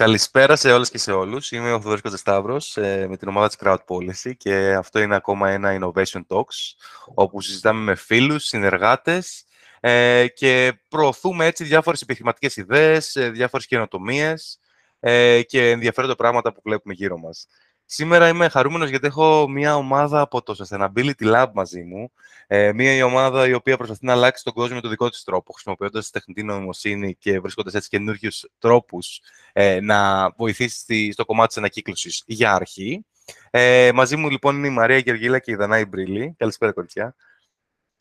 Καλησπέρα σε όλες και σε όλους. Είμαι ο Θοδωρής Κοζεσταύρος ε, με την ομάδα της Crowd Policy και αυτό είναι ακόμα ένα Innovation Talks όπου συζητάμε με φίλους, συνεργάτες ε, και προωθούμε έτσι διάφορες επιχειρηματικές ιδέες, ε, διάφορες καινοτομίες ε, και ενδιαφέροντα πράγματα που βλέπουμε γύρω μας. Σήμερα είμαι χαρούμενος γιατί έχω μια ομάδα από το Sustainability Lab μαζί μου. Ε, μια ομάδα η οποία προσπαθεί να αλλάξει τον κόσμο με τον δικό της τρόπο, χρησιμοποιώντας τεχνητή νοημοσύνη και βρίσκοντας έτσι καινούριους τρόπους ε, να βοηθήσει στο κομμάτι της ανακύκλωσης για αρχή. Ε, μαζί μου λοιπόν είναι η Μαρία Γεργίλα και η Δανάη Μπρίλη. Καλησπέρα, κοριτσιά.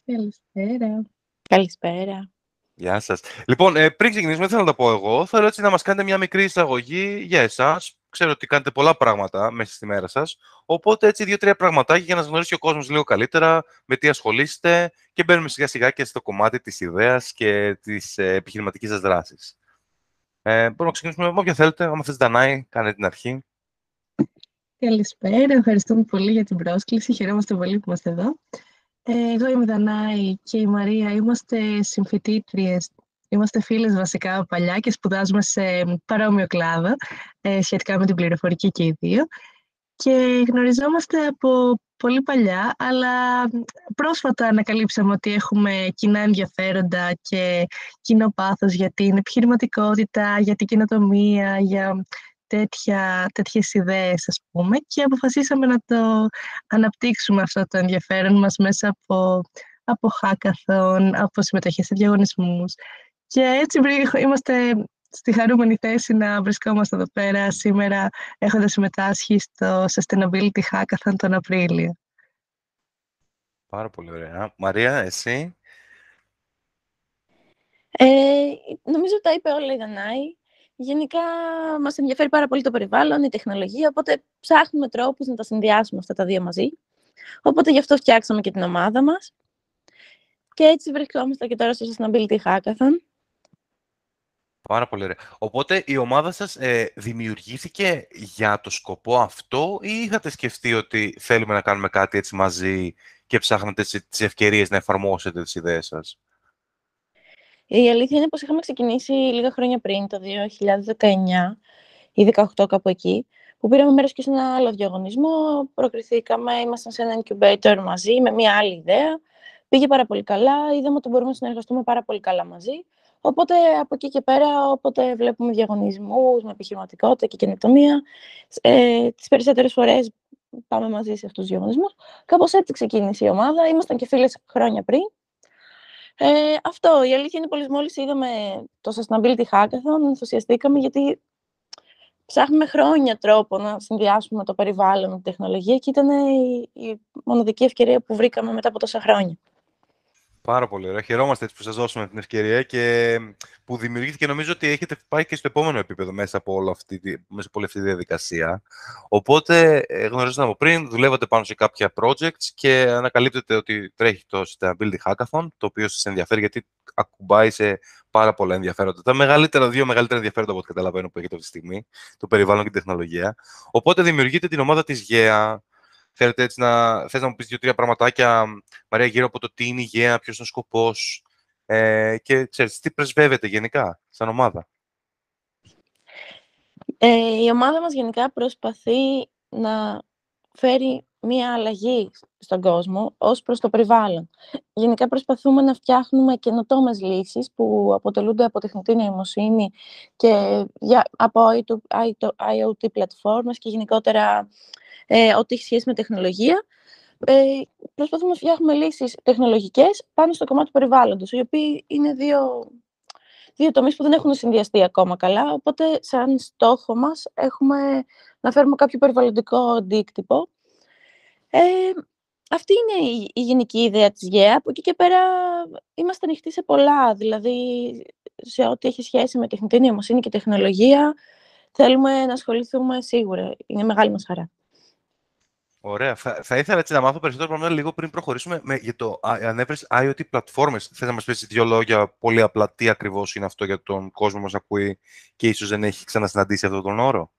Καλησπέρα. Καλησπέρα. Γεια σας. Λοιπόν, ε, πριν ξεκινήσουμε, δεν θέλω να το πω εγώ. Θέλω έτσι να μας κάνετε μια μικρή εισαγωγή για εσάς. Ξέρω ότι κάνετε πολλά πράγματα μέσα στη μέρα σας. Οπότε, έτσι, δύο-τρία πραγματάκια για να σας γνωρίσει ο κόσμος λίγο καλύτερα, με τι ασχολείστε και μπαίνουμε σιγά-σιγά και στο κομμάτι της ιδέας και της ε, επιχειρηματικής σας δράσης. Ε, μπορούμε να ξεκινήσουμε με όποια θέλετε. Αν θες, Δανάη, κάνε την αρχή. Καλησπέρα. Ευχαριστούμε πολύ για την πρόσκληση. Χαιρόμαστε πολύ που είμαστε εδώ. Ε, εγώ είμαι η Δανάη και η Μαρία. Είμαστε συμφοιτήτριες. Είμαστε φίλες βασικά παλιά και σπουδάζουμε σε παρόμοιο κλάδο ε, σχετικά με την πληροφορική και οι δύο. Και γνωριζόμαστε από πολύ παλιά, αλλά πρόσφατα ανακαλύψαμε ότι έχουμε κοινά ενδιαφέροντα και κοινό πάθος για την επιχειρηματικότητα, για την κοινοτομία, για τέτοια, τέτοιες ιδέες, ας πούμε, και αποφασίσαμε να το αναπτύξουμε αυτό το ενδιαφέρον μας μέσα από, από hackathon, από συμμετοχή σε διαγωνισμούς. Και έτσι είμαστε στη χαρούμενη θέση να βρισκόμαστε εδώ πέρα σήμερα, έχοντας συμμετάσχει στο Sustainability Hackathon τον Απρίλιο. Πάρα πολύ ωραία. Μαρία, εσύ; Ε, νομίζω τα είπε όλα η Δανάη. Γενικά μας ενδιαφέρει πάρα πολύ το περιβάλλον, η τεχνολογία, οπότε ψάχνουμε τρόπους να τα συνδυάσουμε αυτά τα δύο μαζί. Οπότε γι' αυτό φτιάξαμε και την ομάδα μας. Και έτσι βρισκόμαστε και τώρα στο Sustainability Hackathon. Πάρα πολύ ωραία. Οπότε η ομάδα σας ε, δημιουργήθηκε για το σκοπό αυτό ή είχατε σκεφτεί ότι θέλουμε να κάνουμε κάτι έτσι μαζί και ψάχνετε τις ευκαιρίες να εφαρμόσετε τις ιδέες σας; Η αλήθεια είναι πως είχαμε ξεκινήσει λίγα χρόνια πριν, το 2019 ή 2018 κάπου εκεί, που πήραμε μέρος και σε ένα άλλο διαγωνισμό, προκριθήκαμε, ήμασταν σε ένα incubator μαζί με μια άλλη ιδέα. Πήγε πάρα πολύ καλά, είδαμε ότι μπορούμε να συνεργαστούμε πάρα πολύ καλά μαζί. Οπότε από εκεί και πέρα, όποτε βλέπουμε διαγωνισμούς με επιχειρηματικότητα και καινοτομία, ε, τις περισσότερες φορές πάμε μαζί σε αυτούς τους διαγωνισμούς. Κάπως έτσι ξεκίνησε η ομάδα, ήμασταν και φίλες χρόνια πριν ε, αυτό, η αλήθεια είναι πως μόλις είδαμε το Sustainability Hackathon, ενθουσιαστήκαμε γιατί ψάχνουμε χρόνια τρόπο να συνδυάσουμε το περιβάλλον με τη τεχνολογία και ήταν η, η μοναδική ευκαιρία που βρήκαμε μετά από τόσα χρόνια. Πάρα πολύ ωραία. Χαιρόμαστε έτσι που σας δώσουμε την ευκαιρία και που δημιουργήθηκε. Νομίζω ότι έχετε πάει και στο επόμενο επίπεδο μέσα από, όλη αυτή, μέσα από όλη αυτή τη διαδικασία. Οπότε, ε, γνωρίζετε από πριν, δουλεύατε πάνω σε κάποια projects και ανακαλύπτετε ότι τρέχει το Sustainability Hackathon, το οποίο σας ενδιαφέρει γιατί ακουμπάει σε πάρα πολλά ενδιαφέροντα. Τα μεγαλύτερα, δύο μεγαλύτερα ενδιαφέροντα από ό,τι καταλαβαίνω που έχετε αυτή τη στιγμή, το περιβάλλον και την τεχνολογία. Οπότε δημιουργείτε την ομάδα της ΓΕΑ, Θέλετε έτσι να, θες να μου πεις δύο-τρία πραγματάκια, Μαρία, γύρω από το τι είναι η υγεία, ποιος είναι ο σκοπός ε, και ξέρεις, τι πρεσβεύεται γενικά σαν ομάδα. Ε, η ομάδα μας γενικά προσπαθεί να φέρει μία αλλαγή στον κόσμο ως προς το περιβάλλον. Γενικά προσπαθούμε να φτιάχνουμε καινοτόμες λύσεις που αποτελούνται από τεχνητή νοημοσύνη και για, από IoT πλατφόρμες και γενικότερα ε, ό,τι έχει σχέση με τεχνολογία. Ε, προσπαθούμε να φτιάχνουμε λύσεις τεχνολογικές πάνω στο κομμάτι του περιβάλλοντος, οι οποίοι είναι δύο, δύο τομείς που δεν έχουν συνδυαστεί ακόμα καλά, οπότε σαν στόχο μας έχουμε να φέρουμε κάποιο περιβαλλοντικό αντίκτυπο. Ε, αυτή είναι η, η γενική ιδέα της ΓΕΑ. Από εκεί και πέρα είμαστε ανοιχτοί σε πολλά, δηλαδή σε ό,τι έχει σχέση με τεχνητή νοημοσύνη και τεχνολογία. Θέλουμε να ασχοληθούμε σίγουρα. Είναι μεγάλη μας χαρά. Ωραία. Θα, θα ήθελα έτσι να μάθω περισσότερο πράγματα λίγο πριν προχωρήσουμε με, για το ανέβρες IoT πλατφόρμες. Θες να μας πεις δύο λόγια πολύ απλά τι ακριβώς είναι αυτό για τον κόσμο μας ακούει και ίσως δεν έχει ξανασυναντήσει αυτόν τον όρο;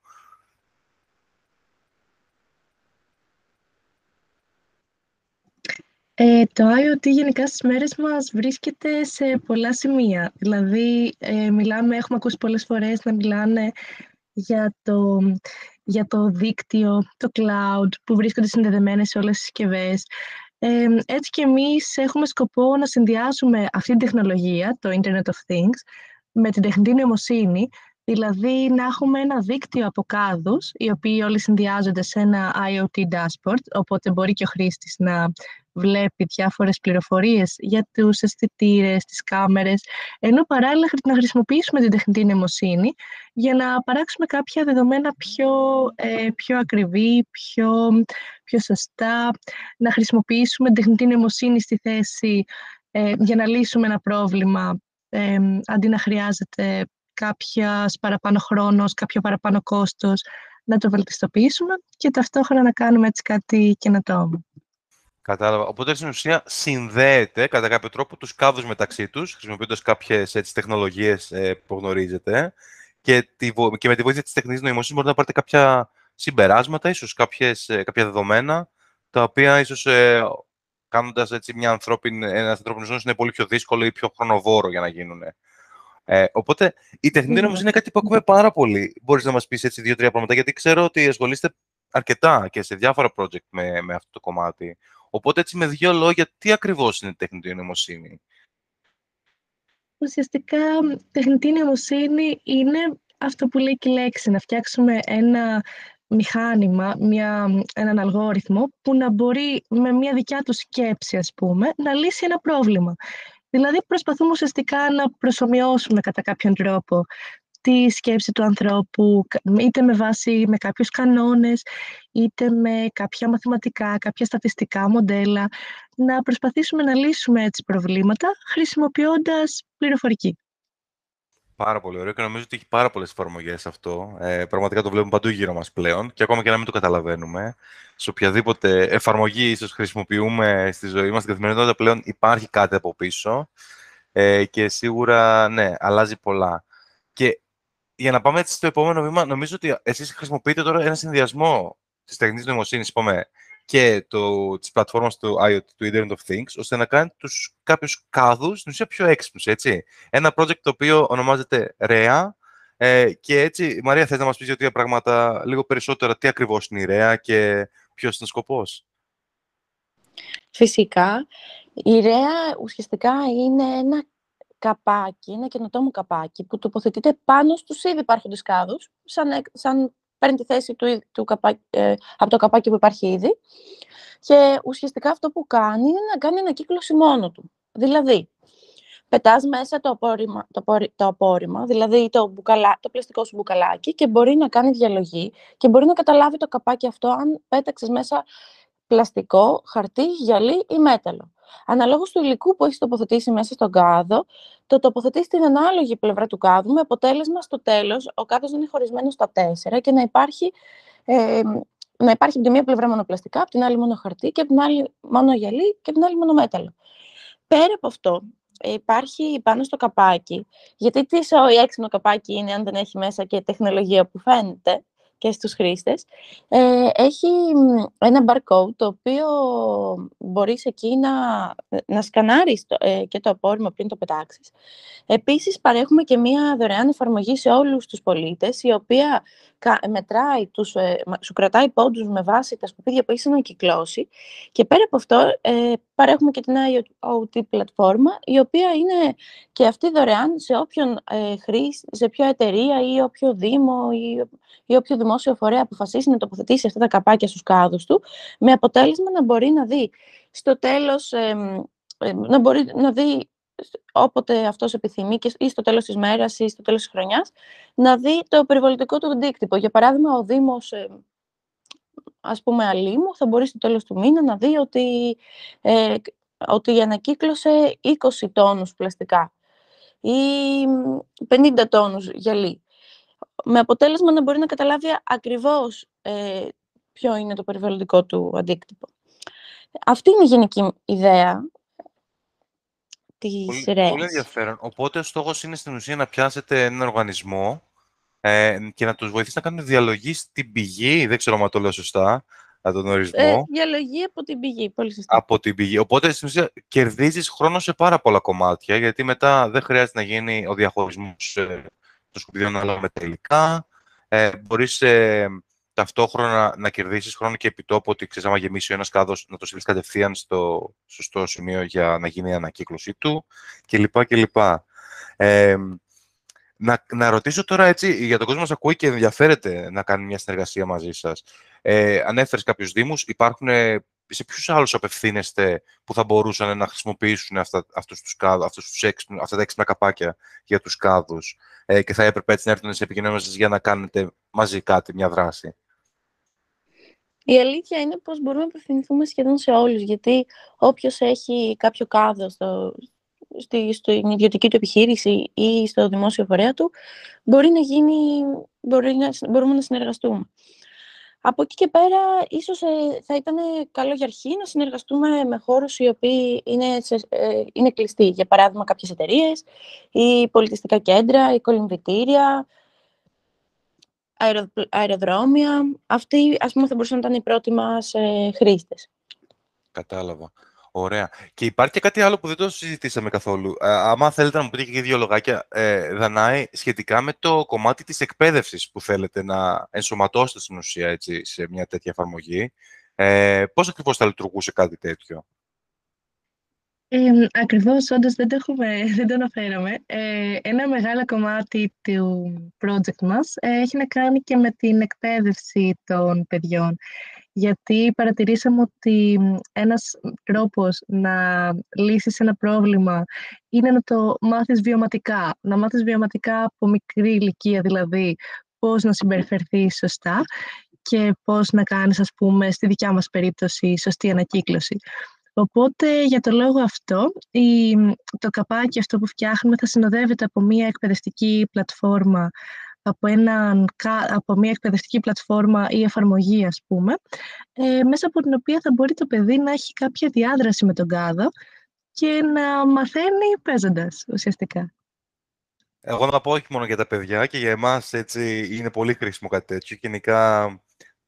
Ε, το IoT γενικά στις μέρες μας βρίσκεται σε πολλά σημεία. Δηλαδή, ε, μιλάμε, έχουμε ακούσει πολλές φορές να μιλάνε για το, για το δίκτυο, το cloud που βρίσκονται συνδεδεμένες σε όλες τις συσκευές. Ε, έτσι και εμείς έχουμε σκοπό να συνδυάσουμε αυτή την τεχνολογία, το Internet of Things, με την τεχνητή νοημοσύνη, δηλαδή να έχουμε ένα δίκτυο από κάδους, οι οποίοι όλοι συνδυάζονται σε ένα IoT dashboard, οπότε μπορεί και ο χρήστης να βλέπει διάφορες πληροφορίες για τους αισθητήρες, τις κάμερες, ενώ παράλληλα να χρησιμοποιήσουμε την τεχνητή νοημοσύνη για να παράξουμε κάποια δεδομένα πιο, ε, πιο ακριβή, πιο, πιο σωστά, να χρησιμοποιήσουμε την τεχνητή νοημοσύνη στη θέση ε, για να λύσουμε ένα πρόβλημα, ε, αντί να χρειάζεται κάποια παραπάνω χρόνος, κάποιο παραπάνω κόστος, να το βελτιστοποιήσουμε και ταυτόχρονα να κάνουμε έτσι κάτι καινοτόμο. Κατάλαβα. Οπότε στην ουσία συνδέεται κατά κάποιο τρόπο τους κάδους μεταξύ τους, χρησιμοποιώντας κάποιες έτσι, τεχνολογίες ε, που γνωρίζετε και, τη, και με τη βοήθεια της τεχνικής νοημοσύνης μπορείτε να πάρετε κάποια συμπεράσματα, ίσως κάποιες, ε, κάποια δεδομένα, τα οποία ίσως ε, κάνοντας έτσι μια ανθρώπινη, ένας ανθρώπινος είναι πολύ πιο δύσκολο ή πιο χρονοβόρο για να γίνουν. Ε, οπότε η τεχνητή ναι. νοημοσύνη είναι κάτι που ακούμε πάρα πολύ. Μπορείς να μας πεις έτσι δύο-τρία πράγματα, γιατί ξέρω ότι ασχολείστε αρκετά και σε διάφορα project με, με αυτό το κομμάτι. Οπότε, έτσι, με δύο λόγια, τι ακριβώς είναι η τεχνητή νοημοσύνη; Ουσιαστικά, τεχνητή νοημοσύνη είναι αυτό που λέει και η λέξη, να φτιάξουμε ένα μηχάνημα, μια, έναν αλγόριθμο που να μπορεί με μια δικιά του σκέψη, ας πούμε, να λύσει ένα πρόβλημα. Δηλαδή προσπαθούμε ουσιαστικά να προσωμιώσουμε κατά κάποιον τρόπο τη σκέψη του ανθρώπου, είτε με βάση με κάποιους κανόνες, είτε με κάποια μαθηματικά, κάποια στατιστικά μοντέλα, να προσπαθήσουμε να λύσουμε έτσι προβλήματα χρησιμοποιώντας πληροφορική. Πάρα πολύ ωραίο και νομίζω ότι έχει πάρα πολλές εφαρμογές αυτό. Ε, πραγματικά το βλέπουμε παντού γύρω μας πλέον και ακόμα και να μην το καταλαβαίνουμε. Σε οποιαδήποτε εφαρμογή ίσως χρησιμοποιούμε στη ζωή μας, στην καθημερινότητα πλέον υπάρχει κάτι από πίσω. Ε, και σίγουρα, ναι, αλλάζει πολλά. Και για να πάμε έτσι στο επόμενο βήμα, νομίζω ότι εσείς χρησιμοποιείτε τώρα ένα συνδυασμό της τεχνητή νοημοσύνης, πούμε, και το, της πλατφόρμας του IoT, του Internet of Things, ώστε να κάνει τους κάποιους κάδους, στην ουσία πιο έξυπνους, έτσι. Ένα project το οποίο ονομάζεται REA, ε, και έτσι, Μαρία, θες να μας πεις για δύο πράγματα λίγο περισσότερα, τι ακριβώς είναι η REA και ποιος είναι ο σκοπός; Φυσικά. Η REA ουσιαστικά είναι ένα καπάκι, ένα καινοτόμο καπάκι που τοποθετείται πάνω στους ήδη υπάρχοντες κάδους, σαν, σαν παίρνει τη θέση του, του ε, από το καπάκι που υπάρχει ήδη και ουσιαστικά αυτό που κάνει είναι να κάνει ανακύκλωση μόνο του. Δηλαδή, πετάς μέσα το απόρριμα, το, το απόρριμα δηλαδή το, μπουκαλά, το πλαστικό σου μπουκαλάκι και μπορεί να κάνει διαλογή και μπορεί να καταλάβει το καπάκι αυτό αν πέταξες μέσα πλαστικό, χαρτί, γυαλί ή μέταλλο. Αναλόγως του υλικού που έχει τοποθετήσει μέσα στον κάδο, το τοποθετεί στην ανάλογη πλευρά του κάδου, με αποτέλεσμα στο τέλος ο κάδος να είναι χωρισμένος στα τέσσερα και να υπάρχει, ε, να υπάρχει από τη μία πλευρά μόνο πλαστικά, από την άλλη μόνο χαρτί και από την άλλη μόνο γυαλί και από την άλλη μόνο μέταλλο. Πέρα από αυτό, υπάρχει πάνω στο καπάκι, γιατί τι η έξυπνο καπάκι είναι αν δεν έχει μέσα και τεχνολογία που φαίνεται, και στους χρήστες. Ε, έχει ένα barcode το οποίο μπορείς εκεί να, να σκανάρεις ε, και το απόρριμμα πριν το πετάξεις. Επίσης παρέχουμε και μία δωρεάν εφαρμογή σε όλους τους πολίτες η οποία μετράει, τους, ε, σου κρατάει πόντους με βάση τα σκουπίδια που έχεις ανακυκλώσει και πέρα από αυτό ε, παρέχουμε και την IoT πλατφόρμα η οποία είναι και αυτή δωρεάν σε όποιον ε, χρήστη, σε ποια εταιρεία ή όποιο δήμο ή, ή όποιο δημόσιο φορέα αποφασίσει να τοποθετήσει αυτά τα καπάκια στους κάδους του με αποτέλεσμα να μπορεί να δει στο τέλος να μπορεί να δει όποτε αυτός επιθυμεί και ή στο τέλος της μέρας ή στο τέλος της χρονιάς, να δει το περιβαλλοντικό του αντίκτυπο. Για παράδειγμα, ο Δήμος, ε, ας πούμε, Αλήμου, θα μπορεί στο τέλος του μήνα να δει ότι, ε, ότι ανακύκλωσε 20 τόνους πλαστικά ή 50 τόνους γυαλί. Με αποτέλεσμα να μπορεί να καταλάβει ακριβώς ε, ποιο είναι το περιβαλλοντικό του αντίκτυπο. Αυτή είναι η γενική ιδέα πολύ, Πολύ ενδιαφέρον. Οπότε ο στόχος είναι στην ουσία να πιάσετε έναν οργανισμό ε, και να τους βοηθήσει να κάνουν διαλογή στην πηγή, δεν ξέρω αν το λέω σωστά, από τον ορισμό. Ε, διαλογή από την πηγή, πολύ σωστά. Από την πηγή. Οπότε στην ουσία κερδίζεις χρόνο σε πάρα πολλά κομμάτια, γιατί μετά δεν χρειάζεται να γίνει ο διαχωρισμός ε, των σκουπιδιών αλλά με τα υλικά. ε, μπορείς ε, ταυτόχρονα να κερδίσεις χρόνο και επιτόπου ότι ξέρεις άμα γεμίσει ο ένας κάδος να το στείλεις κατευθείαν στο σωστό σημείο για να γίνει η ανακύκλωσή του κλπ. κλπ. Ε, να, να ρωτήσω τώρα έτσι, για τον κόσμο μας ακούει και ενδιαφέρεται να κάνει μια συνεργασία μαζί σας. Ε, ανέφερες κάποιους δήμους, υπάρχουν σε ποιους άλλους απευθύνεστε που θα μπορούσαν να χρησιμοποιήσουν αυτά, αυτούς τους κάδους, αυτούς τους έξυπνους, αυτά τα έξυπνα καπάκια για τους κάδους ε, και θα έπρεπε έτσι να έρθουν σε επικοινωνία για να κάνετε μαζί κάτι, μια δράση; Η αλήθεια είναι πως μπορούμε να απευθυνθούμε σχεδόν σε όλους, γιατί όποιος έχει κάποιο κάδο στο, στη, στην ιδιωτική του επιχείρηση ή στο δημόσιο φορέα του, μπορεί να γίνει, μπορεί να, μπορούμε να συνεργαστούμε. Από εκεί και πέρα, ίσως ε, θα ήταν καλό για αρχή να συνεργαστούμε με χώρους οι οποίοι είναι, ε, είναι κλειστοί. Για παράδειγμα, κάποιες εταιρείες ή πολιτιστικά κέντρα, ή κολυμβητήρια, αερο, αεροδρόμια. Αυτοί, ας πούμε, θα μπορούσαν να ήταν οι πρώτοι μας ε, χρήστες. Κατάλαβα. Ωραία. Και υπάρχει και κάτι άλλο που δεν το συζητήσαμε καθόλου. Ε, άμα θέλετε να μου πείτε και δύο λογάκια, ε, Δανάη, σχετικά με το κομμάτι της εκπαίδευσης που θέλετε να ενσωματώσετε στην ουσία έτσι, σε μια τέτοια εφαρμογή, ε, πώς ακριβώς θα λειτουργούσε κάτι τέτοιο; Ε, ακριβώς, όντως δεν το, έχουμε, δεν το αναφέραμε. Ε, ένα μεγάλο κομμάτι του project μας ε, έχει να κάνει και με την εκπαίδευση των παιδιών γιατί παρατηρήσαμε ότι ένας τρόπος να λύσεις ένα πρόβλημα είναι να το μάθεις βιωματικά. Να μάθεις βιωματικά από μικρή ηλικία, δηλαδή πώς να συμπεριφερθείς σωστά και πώς να κάνεις, ας πούμε, στη δικιά μας περίπτωση, σωστή ανακύκλωση. Οπότε, για το λόγο αυτό, η, το καπάκι αυτό που φτιάχνουμε θα συνοδεύεται από μια εκπαιδευτική πλατφόρμα από, έναν, από μια εκπαιδευτική πλατφόρμα ή εφαρμογή, ας πούμε, ε, μέσα από την οποία θα μπορεί το παιδί να έχει κάποια διάδραση με τον κάδο και να μαθαίνει παίζοντας, ουσιαστικά. Εγώ να πω όχι μόνο για τα παιδιά και για εμάς έτσι είναι πολύ χρήσιμο κάτι τέτοιο. Γενικά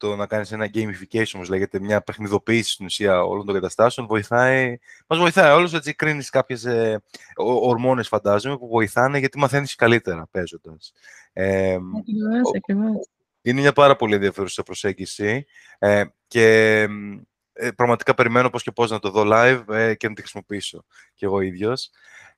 το να κάνεις ένα gamification, όπως λέγεται, μια παιχνιδοποίηση στην ουσία όλων των καταστάσεων, βοηθάει, μας βοηθάει όλους, έτσι κρίνεις κάποιες ε, ορμόνες φαντάζομαι που βοηθάνε γιατί μαθαίνεις καλύτερα παίζοντας. Ε, ακριβώς, Είναι μια πάρα πολύ ενδιαφέρουσα προσέγγιση ε, και ε, πραγματικά περιμένω πώς και πώς να το δω live ε, και να τη χρησιμοποιήσω κι εγώ ίδιος.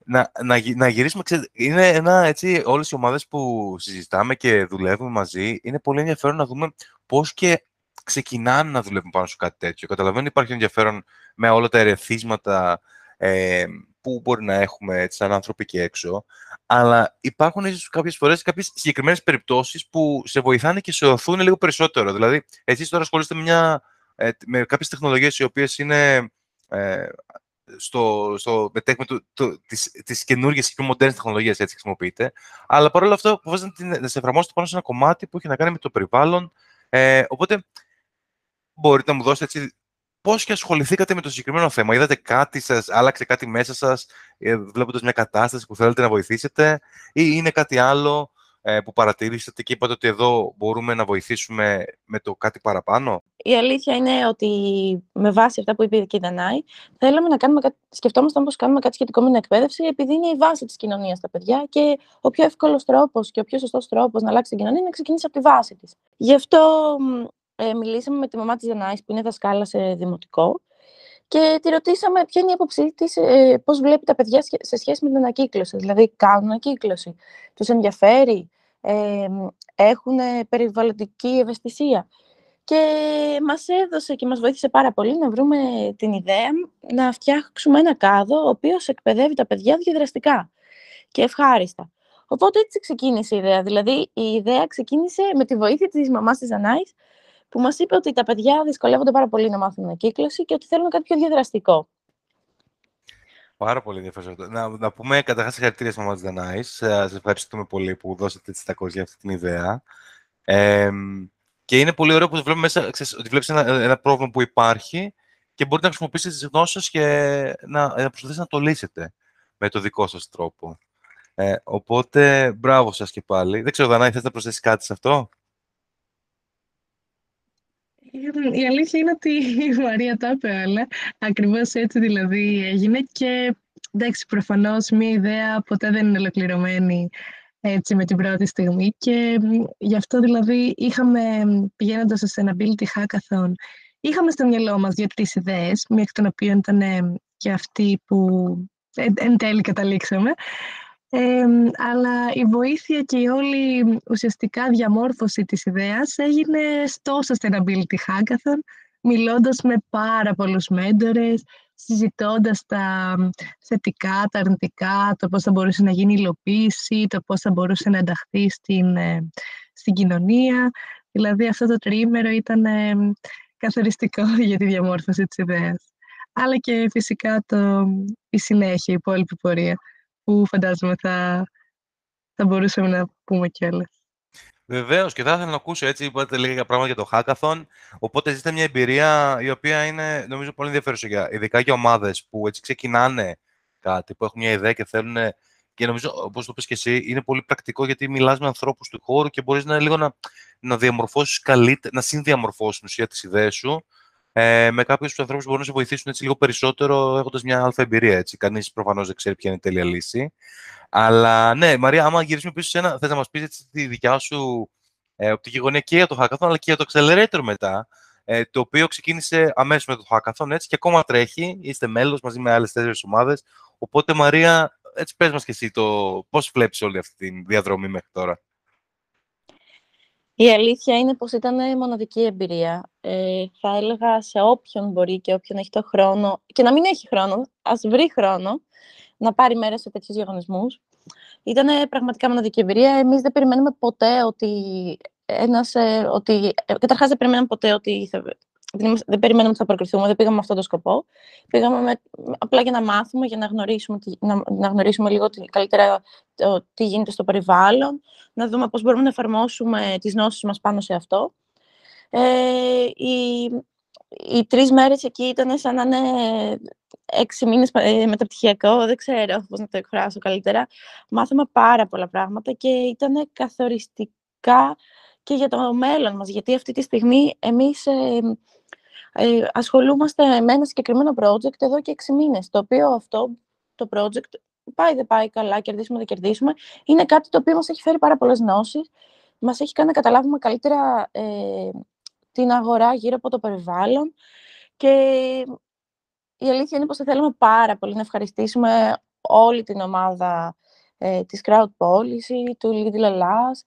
Να, να, να γυρίσουμε, ξέρετε, είναι ένα, έτσι, όλες οι ομάδες που συζητάμε και δουλεύουμε μαζί, είναι πολύ ενδιαφέρον να δούμε πώς και ξεκινάνε να δουλεύουν πάνω σε κάτι τέτοιο. Καταλαβαίνω υπάρχει ενδιαφέρον με όλα τα ερεθίσματα ε, που μπορεί να έχουμε έτσι, σαν άνθρωποι και έξω, αλλά υπάρχουν ίσως κάποιες φορές κάποιες συγκεκριμένες περιπτώσεις που σε βοηθάνε και σε οθούν λίγο περισσότερο. Δηλαδή, εσείς τώρα ασχολείστε με, μια, ε, με κάποιες τεχνολογίες οι οποίες είναι ε, στο, στο μετέχουμε του, το, τις, τις καινούργιες και πιο μοντέρνες τεχνολογίες έτσι χρησιμοποιείτε. Αλλά παρόλο αυτό αποφάσισαν να, να σε εφαρμόσετε πάνω σε ένα κομμάτι που έχει να κάνει με το περιβάλλον. Ε, οπότε μπορείτε να μου δώσετε έτσι πώς και ασχοληθήκατε με το συγκεκριμένο θέμα. Είδατε κάτι σας, άλλαξε κάτι μέσα σας, ε, βλέποντας μια κατάσταση που θέλετε να βοηθήσετε ή είναι κάτι άλλο ε, που παρατηρήσατε και είπατε ότι εδώ μπορούμε να βοηθήσουμε με το κάτι παραπάνω; Η αλήθεια είναι ότι με βάση αυτά που είπε και η Δανάη, θέλαμε να κάνουμε κάτι, σκεφτόμασταν πώς κάνουμε κάτι σχετικό με την εκπαίδευση, επειδή είναι η βάση της κοινωνίας τα παιδιά και ο πιο εύκολος τρόπος και ο πιο σωστός τρόπος να αλλάξει την κοινωνία είναι να ξεκινήσει από τη βάση της. Γι' αυτό ε, μιλήσαμε με τη μαμά της Δανάης, που είναι δασκάλα σε δημοτικό, και τη ρωτήσαμε ποια είναι η άποψή της, ε, πώς βλέπει τα παιδιά σε σχέση με την ανακύκλωση. Δηλαδή, κάνουν ανακύκλωση, τους ενδιαφέρει, ε, έχουν περιβαλλοντική ευαισθησία. Και μας έδωσε και μας βοήθησε πάρα πολύ να βρούμε την ιδέα να φτιάξουμε ένα κάδο ο οποίος εκπαιδεύει τα παιδιά διαδραστικά και ευχάριστα. Οπότε έτσι ξεκίνησε η ιδέα. Δηλαδή η ιδέα ξεκίνησε με τη βοήθεια της μαμάς της Ανάης που μας είπε ότι τα παιδιά δυσκολεύονται πάρα πολύ να μάθουν ανακύκλωση και ότι θέλουν κάτι πιο διαδραστικό. Πάρα πολύ ενδιαφέρον. Να, να πούμε καταρχάς συγχαρητήρια στη μαμά της Δανάης. Σας ευχαριστούμε πολύ που δώσατε έτσι τα για αυτή την ιδέα. Ε, και είναι πολύ ωραίο που βλέπουμε μέσα, ξέρεις, ότι βλέπεις ένα, ένα πρόβλημα που υπάρχει και μπορείτε να χρησιμοποιήσετε τις γνώσεις και να, να προσπαθήσετε να το λύσετε με το δικό σας τρόπο. Ε, οπότε, μπράβο σας και πάλι. Δεν ξέρω, Δανάη, θες να προσθέσεις κάτι σε αυτό; Η αλήθεια είναι ότι η Μαρία τα είπε όλα. Ακριβώς έτσι δηλαδή έγινε και εντάξει, προφανώς μία ιδέα ποτέ δεν είναι ολοκληρωμένη έτσι με την πρώτη στιγμή και γι' αυτό δηλαδή είχαμε πηγαίνοντας σε ένα ability hackathon είχαμε στο μυαλό μας δύο-τρεις ιδέες, μία εκ των οποίων ήταν και αυτή που εν τέλει καταλήξαμε. Αλλά η βοήθεια και η όλη ουσιαστικά διαμόρφωση της ιδέας έγινε στο Sustainability Hackathon, μιλώντας με πάρα πολλούς μέντορες, συζητώντας τα θετικά, τα αρνητικά, το πώς θα μπορούσε να γίνει υλοποίηση, το πώς θα μπορούσε να ενταχθεί στην, ε, στην κοινωνία. Δηλαδή αυτό το τρίμερο ήταν καθοριστικό για τη διαμόρφωση της ιδέας. Αλλά και φυσικά το, η συνέχεια, η υπόλοιπη πορεία, που φαντάζομαι θα, θα μπορούσαμε να πούμε κιόλας. Βεβαίως και θα ήθελα να ακούσω έτσι. Είπατε λίγα πράγματα για το hackathon. Οπότε ζείτε μια εμπειρία η οποία είναι νομίζω πολύ ενδιαφέρουσα για, ειδικά για ομάδες που έτσι ξεκινάνε κάτι, που έχουν μια ιδέα και θέλουν. Και νομίζω, όπως το πει και εσύ, είναι πολύ πρακτικό γιατί μιλάς με ανθρώπους του χώρου και μπορείς να λίγο να, να διαμορφώσεις καλύτερα, να συνδιαμορφώσεις ουσία τι ιδέε σου ε, με κάποιους ανθρώπους που μπορούν να σε βοηθήσουν έτσι λίγο περισσότερο έχοντας μια αλφα εμπειρία. Κανείς προφανώς δεν ξέρει ποια είναι η τέλεια λύση. Αλλά ναι, Μαρία, άμα γυρίσουμε πίσω σε ένα, θες να μας πεις τη δικιά σου ε, οπτική γωνία και για το hackathon, αλλά και για το accelerator μετά, ε, το οποίο ξεκίνησε αμέσως με το hackathon έτσι και ακόμα τρέχει. Είστε μέλος μαζί με άλλες τέσσερις ομάδες. Οπότε, Μαρία, έτσι πες μας και εσύ το πώς βλέπεις όλη αυτή τη διαδρομή μέχρι τώρα. Η αλήθεια είναι πως ήταν μοναδική εμπειρία. Ε, θα έλεγα σε όποιον μπορεί και όποιον έχει το χρόνο, και να μην έχει χρόνο, ας βρει χρόνο, να πάρει μέρος σε τέτοιους διαγωνισμούς. Ήταν πραγματικά μοναδική εμπειρία. Εμείς δεν περιμένουμε ποτέ ότι ένας, ε, ότι, ε, καταρχάς δεν περιμένουμε ποτέ ότι θα, δεν, δεν περιμένουμε ότι θα προκριθούμε, δεν πήγαμε με αυτόν τον σκοπό. Πήγαμε με, απλά για να μάθουμε, για να γνωρίσουμε, να, να γνωρίσουμε λίγο καλύτερα το, τι γίνεται στο περιβάλλον, να δούμε πώς μπορούμε να εφαρμόσουμε τις γνώσεις μας πάνω σε αυτό. Ε, οι, οι τρεις μέρες εκεί ήταν σαν να είναι έξι μήνες ε, μεταπτυχιακό, δεν ξέρω πώς να το εκφράσω καλύτερα. Μάθαμε πάρα πολλά πράγματα και ήταν καθοριστικά και για το μέλλον μας, γιατί αυτή τη στιγμή εμείς ε, ε, ασχολούμαστε με ένα συγκεκριμένο project εδώ και έξι μήνες, το οποίο αυτό το project πάει δεν πάει καλά, κερδίσουμε δεν κερδίσουμε, είναι κάτι το οποίο μας έχει φέρει πάρα πολλές γνώσεις, μας έχει κάνει να καταλάβουμε καλύτερα ε, την αγορά γύρω από το περιβάλλον και η αλήθεια είναι πως θα θέλουμε πάρα πολύ να ευχαριστήσουμε όλη την ομάδα ε, της Crowd Policy, του Lidl Ελλάς,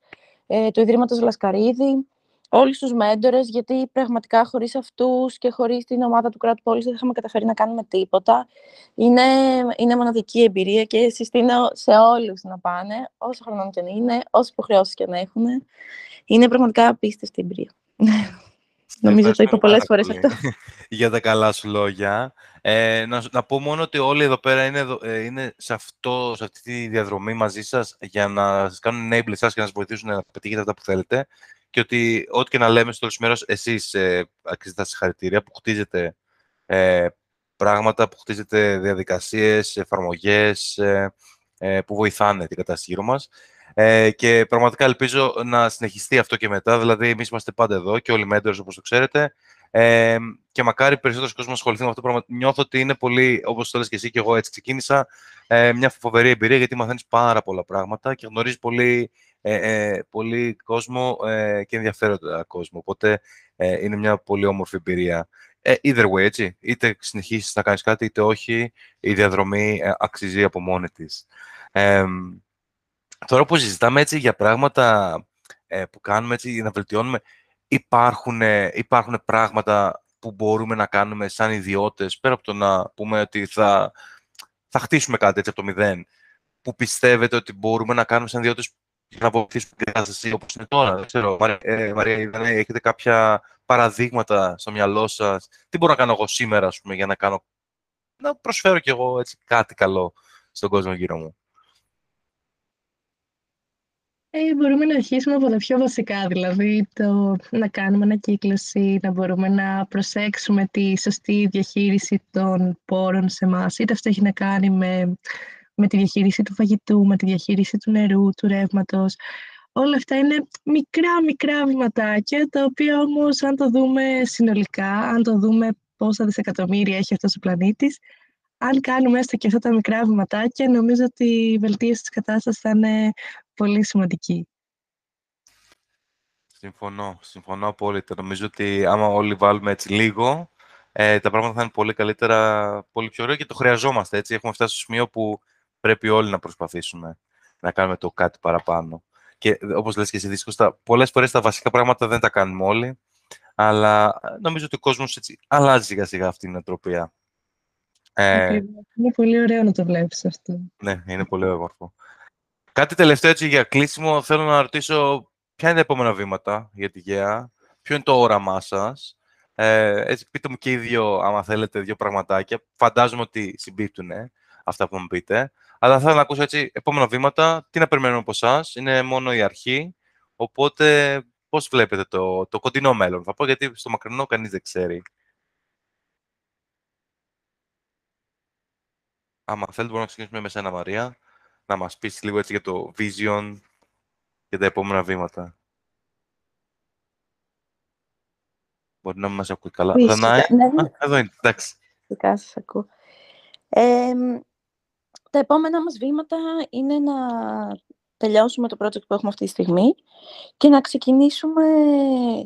ε, του Ιδρύματος Λασκαρίδη, όλους τους μέντορες, γιατί πραγματικά χωρίς αυτούς και χωρίς την ομάδα του κράτου πόλης δεν είχαμε καταφέρει να κάνουμε τίποτα. Είναι, είναι μοναδική εμπειρία και συστήνω σε όλους να πάνε, όσο χρόνο και αν είναι, όσε υποχρεώσεις και να έχουν. Είναι πραγματικά απίστευτη εμπειρία. Νομίζω το είπα πολλές φορές αυτό. Για τα καλά σου λόγια. Ε, να, να πω μόνο ότι όλοι εδώ πέρα είναι, ε, είναι σε, αυτό, σε αυτή τη διαδρομή μαζί σας για να σας κάνουν enable εσάς και να σας βοηθήσουν να πετύχετε αυτά που θέλετε και ότι ό,τι και να λέμε στο τέλος μέρος, εσείς ε, αξίζετε τα συγχαρητήρια που χτίζετε ε, πράγματα, που χτίζετε διαδικασίες, εφαρμογές ε, ε, που βοηθάνε την κατάσταση γύρω μας. Ε, και πραγματικά ελπίζω να συνεχιστεί αυτό και μετά. Δηλαδή, εμείς είμαστε πάντα εδώ και όλοι οι mentors, όπως το ξέρετε. Ε, και μακάρι περισσότερος κόσμος να ασχοληθεί με αυτό το πράγμα. Νιώθω ότι είναι πολύ, όπως το λες και εσύ και εγώ έτσι ξεκίνησα, ε, μια φοβερή εμπειρία γιατί μαθαίνεις πάρα πολλά πράγματα και γνωρίζεις πολύ ε, ε, πολύ κόσμο ε, και ενδιαφέροντα κόσμο. Οπότε ε, είναι μια πολύ όμορφη εμπειρία. Ε, either way, έτσι. Είτε συνεχίσεις να κάνεις κάτι, είτε όχι, η διαδρομή ε, αξίζει από μόνη της. τώρα που συζητάμε έτσι για πράγματα που κάνουμε έτσι για να βελτιώνουμε, υπάρχουν, υπάρχουν πράγματα που μπορούμε να κάνουμε σαν ιδιώτες, πέρα από το να πούμε ότι θα, θα χτίσουμε κάτι έτσι από το μηδέν, που πιστεύετε ότι μπορούμε να κάνουμε σαν ιδιώτες για να βοηθήσουμε την κατάσταση όπως είναι τώρα. Δεν ξέρω, Μαρία, ε, Μαρία έχετε κάποια παραδείγματα στο μυαλό σας; Τι μπορώ να κάνω εγώ σήμερα, ας πούμε, για να κάνω να προσφέρω κι εγώ έτσι, κάτι καλό στον κόσμο γύρω μου; Ε, μπορούμε να αρχίσουμε από τα πιο βασικά, δηλαδή το να κάνουμε ανακύκλωση, να μπορούμε να προσέξουμε τη σωστή διαχείριση των πόρων σε εμάς. Είτε αυτό έχει να κάνει με με τη διαχείριση του φαγητού, με τη διαχείριση του νερού, του ρεύματος. Όλα αυτά είναι μικρά μικρά βηματάκια, τα οποία όμως αν το δούμε συνολικά, αν το δούμε πόσα δισεκατομμύρια έχει αυτός ο πλανήτης, αν κάνουμε έστω και αυτά τα μικρά βηματάκια, νομίζω ότι η βελτίωση της κατάστασης θα είναι πολύ σημαντική. Συμφωνώ, συμφωνώ απόλυτα. Νομίζω ότι άμα όλοι βάλουμε έτσι λίγο, ε, τα πράγματα θα είναι πολύ καλύτερα, πολύ πιο ωραία και το χρειαζόμαστε. Έτσι. Έχουμε φτάσει στο σημείο που πρέπει όλοι να προσπαθήσουμε να κάνουμε το κάτι παραπάνω. Και όπως λες και εσύ δύσκολα, πολλές φορές τα βασικά πράγματα δεν τα κάνουμε όλοι, αλλά νομίζω ότι ο κόσμος έτσι αλλάζει σιγά σιγά αυτή την οτροπία. Ε, είναι πολύ ωραίο να το βλέπεις αυτό. Ναι, είναι πολύ όμορφο. Κάτι τελευταίο έτσι για κλείσιμο, θέλω να ρωτήσω ποια είναι τα επόμενα βήματα για τη ΓΕΑ, ποιο είναι το όραμά σας, ε, έτσι, πείτε μου και οι δύο, άμα θέλετε, δύο πραγματάκια. Φαντάζομαι ότι συμπίπτουν αυτά που μου πείτε. Αλλά θέλω να ακούσω έτσι επόμενα βήματα. Τι να περιμένουμε από εσάς; Είναι μόνο η αρχή. Οπότε, πώς βλέπετε το, το κοντινό μέλλον; Θα πω γιατί στο μακρινό κανείς δεν ξέρει. Άμα θέλετε, μπορούμε να ξεκινήσουμε με σένα, Μαρία. Να μας πεις λίγο έτσι για το vision και τα επόμενα βήματα. Μπορεί να μας ακούει καλά. Φυσικά, Δανάη. ναι, Α, ναι. εδώ είναι, εντάξει. Φυσικά σας ακούω. Ε, τα επόμενα μας βήματα είναι να τελειώσουμε το project που έχουμε αυτή τη στιγμή και να ξεκινήσουμε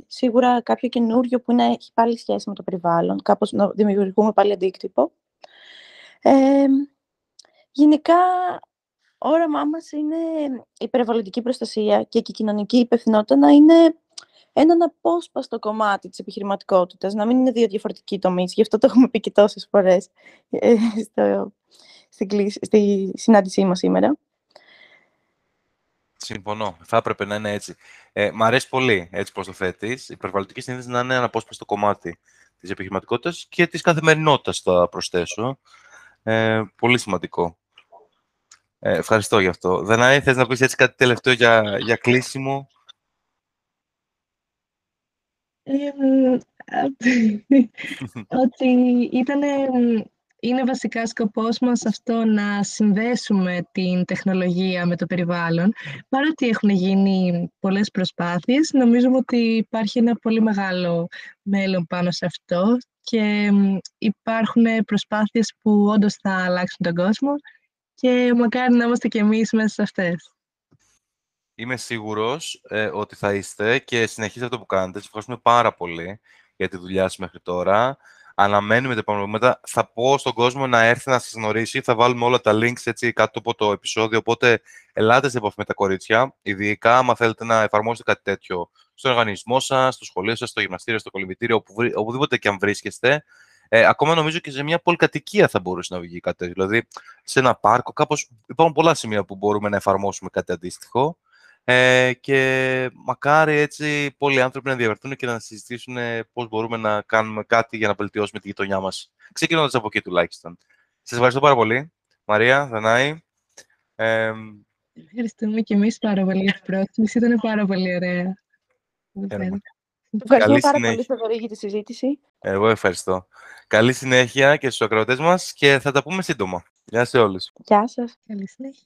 σίγουρα κάποιο καινούριο που να έχει πάλι σχέση με το περιβάλλον, κάπως να δημιουργούμε πάλι αντίκτυπο. Ε, γενικά, όραμά μας είναι η περιβαλλοντική προστασία και η κοινωνική υπευθυνότητα να είναι έναν απόσπαστο κομμάτι της επιχειρηματικότητας, να μην είναι δύο διαφορετικοί τομείς. Γι' αυτό το έχουμε πει και τόσες φορές ε, στο, στην, κλίση- στη συνάντησή μας σήμερα. Συμφωνώ. Θα έπρεπε να είναι έτσι. Ε, μ' αρέσει πολύ έτσι πώς το θέτεις. Η περιβαλλοντική συνείδηση να είναι ένα απόσπαστο κομμάτι της επιχειρηματικότητας και της καθημερινότητας, θα προσθέσω. Ε, πολύ σημαντικό. Ε, ευχαριστώ γι' αυτό. Δανάη, θες να πεις έτσι κάτι τελευταίο για, για κλείσιμο; Εμ, ότι ήταν, είναι βασικά σκοπός μας αυτό να συνδέσουμε την τεχνολογία με το περιβάλλον. Παρότι έχουν γίνει πολλές προσπάθειες, νομίζουμε ότι υπάρχει ένα πολύ μεγάλο μέλλον πάνω σε αυτό και εμ, υπάρχουν προσπάθειες που όντως θα αλλάξουν τον κόσμο και μακάρι να είμαστε κι εμείς μέσα σε αυτές. Είμαι σίγουρος ε, ότι θα είστε και συνεχίζετε αυτό που κάνετε. Σας ευχαριστούμε πάρα πολύ για τη δουλειά σας μέχρι τώρα. Αναμένουμε τα επόμενα βήματα. Θα πω στον κόσμο να έρθει να σας γνωρίσει. Θα βάλουμε όλα τα links έτσι κάτω από το επεισόδιο. Οπότε ελάτε σε επαφή με τα κορίτσια. Ειδικά, άμα θέλετε να εφαρμόσετε κάτι τέτοιο στον οργανισμό σας, στο σχολείο σας, στο γυμναστήριο, στο κολυμπητήριο, όπου, βρει- οπουδήποτε και αν βρίσκεστε. Ε, ακόμα νομίζω και σε μια πολυκατοικία θα μπορούσε να βγει κάτι τέτοιο. Δηλαδή, σε ένα πάρκο, κάπως υπάρχουν πολλά σημεία που μπορούμε να εφαρμόσουμε κάτι αντίστοιχο. Ε, και μακάρι έτσι πολλοί άνθρωποι να ενδιαφερθούν και να συζητήσουν ε, πώς μπορούμε να κάνουμε κάτι για να βελτιώσουμε τη γειτονιά μας. Ξεκινώντας από εκεί τουλάχιστον. Σας ευχαριστώ πάρα πολύ. Μαρία, Δανάη. Ε, Ευχαριστούμε και εμείς πάρα πολύ για την πρόσκληση. Ήταν πάρα πολύ ωραία. Χαίρομαι. Ευχαριστούμε πάρα συνέχεια. πολύ, Θοδωρή, για της συζήτηση. εγώ ευχαριστώ. Καλή συνέχεια και στους ακροατές μας και θα τα πούμε σύντομα. Γεια σε όλους. Γεια σας. Καλή συνέχεια.